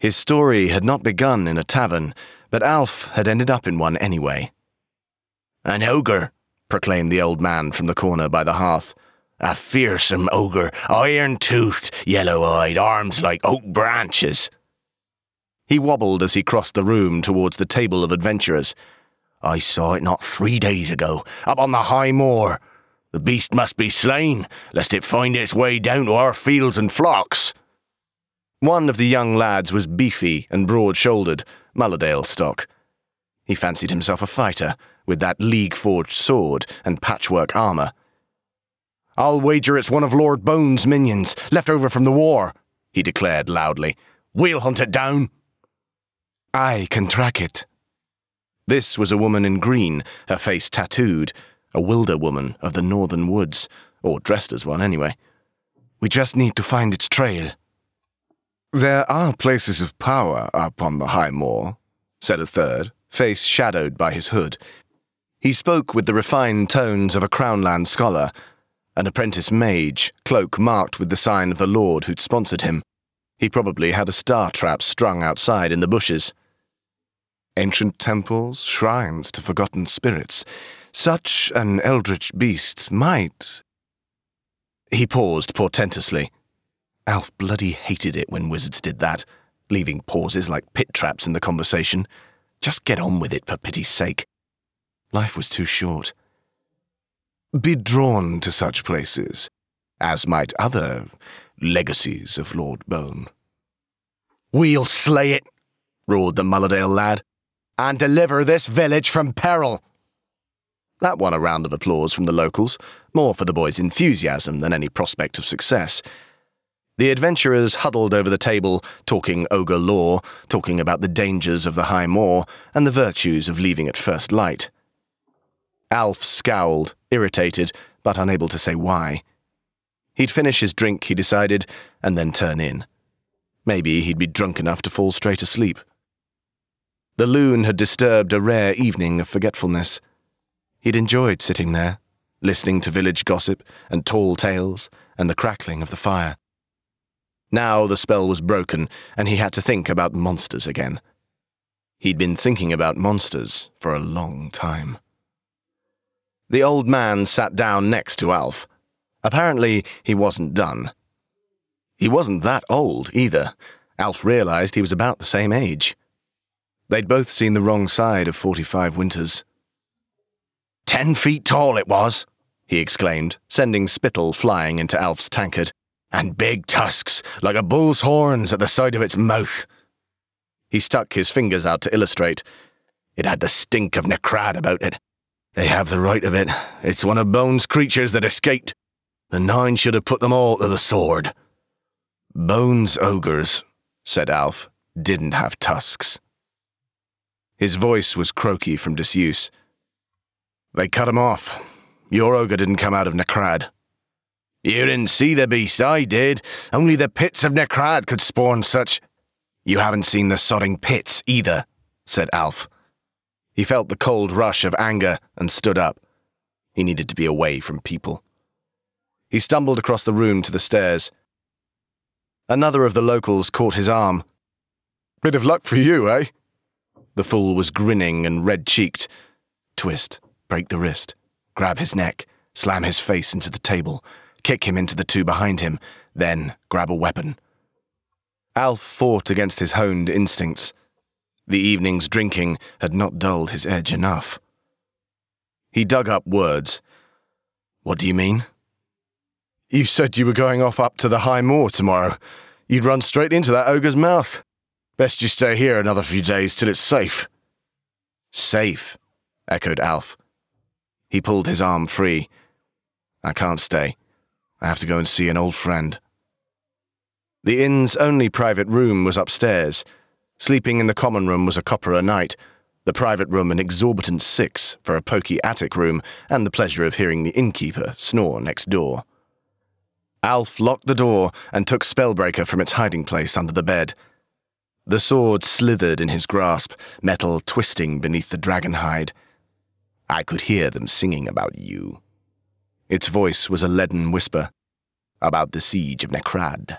His story had not begun in a tavern, but Alf had ended up in one anyway. An ogre, proclaimed the old man from the corner by the hearth. A fearsome ogre, iron toothed, yellow eyed, arms like oak branches. He wobbled as he crossed the room towards the table of adventurers. I saw it not three days ago, up on the high moor. The beast must be slain, lest it find its way down to our fields and flocks. One of the young lads was beefy and broad shouldered, Mullerdale stock. He fancied himself a fighter, with that league forged sword and patchwork armour. I'll wager it's one of Lord Bones' minions, left over from the war, he declared loudly. We'll hunt it down. I can track it. This was a woman in green, her face tattooed, a wilder woman of the northern woods, or dressed as one anyway. We just need to find its trail. There are places of power up on the high moor, said a third, face shadowed by his hood. He spoke with the refined tones of a Crownland scholar, an apprentice mage, cloak marked with the sign of the lord who'd sponsored him. He probably had a star trap strung outside in the bushes. Ancient temples, shrines to forgotten spirits. Such an eldritch beast might. He paused portentously. Alf bloody hated it when wizards did that, leaving pauses like pit traps in the conversation. Just get on with it, for pity's sake. Life was too short. Be drawn to such places, as might other legacies of Lord Bone. We'll slay it, roared the Mullerdale lad, and deliver this village from peril. That won a round of applause from the locals, more for the boy's enthusiasm than any prospect of success. The adventurers huddled over the table, talking ogre lore, talking about the dangers of the high moor and the virtues of leaving at first light. Alf scowled, irritated, but unable to say why. He'd finish his drink, he decided, and then turn in. Maybe he'd be drunk enough to fall straight asleep. The loon had disturbed a rare evening of forgetfulness. He'd enjoyed sitting there, listening to village gossip and tall tales and the crackling of the fire. Now the spell was broken, and he had to think about monsters again. He'd been thinking about monsters for a long time. The old man sat down next to Alf. Apparently, he wasn't done. He wasn't that old, either. Alf realized he was about the same age. They'd both seen the wrong side of 45 winters. Ten feet tall it was, he exclaimed, sending spittle flying into Alf's tankard and big tusks, like a bull's horns at the side of its mouth. He stuck his fingers out to illustrate. It had the stink of Necrad about it. They have the right of it. It's one of Bone's creatures that escaped. The Nine should have put them all to the sword. Bone's ogres, said Alf, didn't have tusks. His voice was croaky from disuse. They cut him off. Your ogre didn't come out of Necrad. You didn't see the beast, I did. Only the pits of Necrad could spawn such. You haven't seen the sodding pits either, said Alf. He felt the cold rush of anger and stood up. He needed to be away from people. He stumbled across the room to the stairs. Another of the locals caught his arm. Bit of luck for you, eh? The fool was grinning and red cheeked. Twist, break the wrist, grab his neck, slam his face into the table, kick him into the two behind him, then grab a weapon. Alf fought against his honed instincts. The evening's drinking had not dulled his edge enough. He dug up words. What do you mean? You said you were going off up to the high moor tomorrow. You'd run straight into that ogre's mouth. Best you stay here another few days till it's safe. Safe, echoed Alf. He pulled his arm free. I can't stay. I have to go and see an old friend. The inn's only private room was upstairs. Sleeping in the common room was a copper a night, the private room an exorbitant six for a poky attic room and the pleasure of hearing the innkeeper snore next door. Alf locked the door and took Spellbreaker from its hiding place under the bed. The sword slithered in his grasp, metal twisting beneath the dragon hide. I could hear them singing about you. Its voice was a leaden whisper about the siege of Necrad.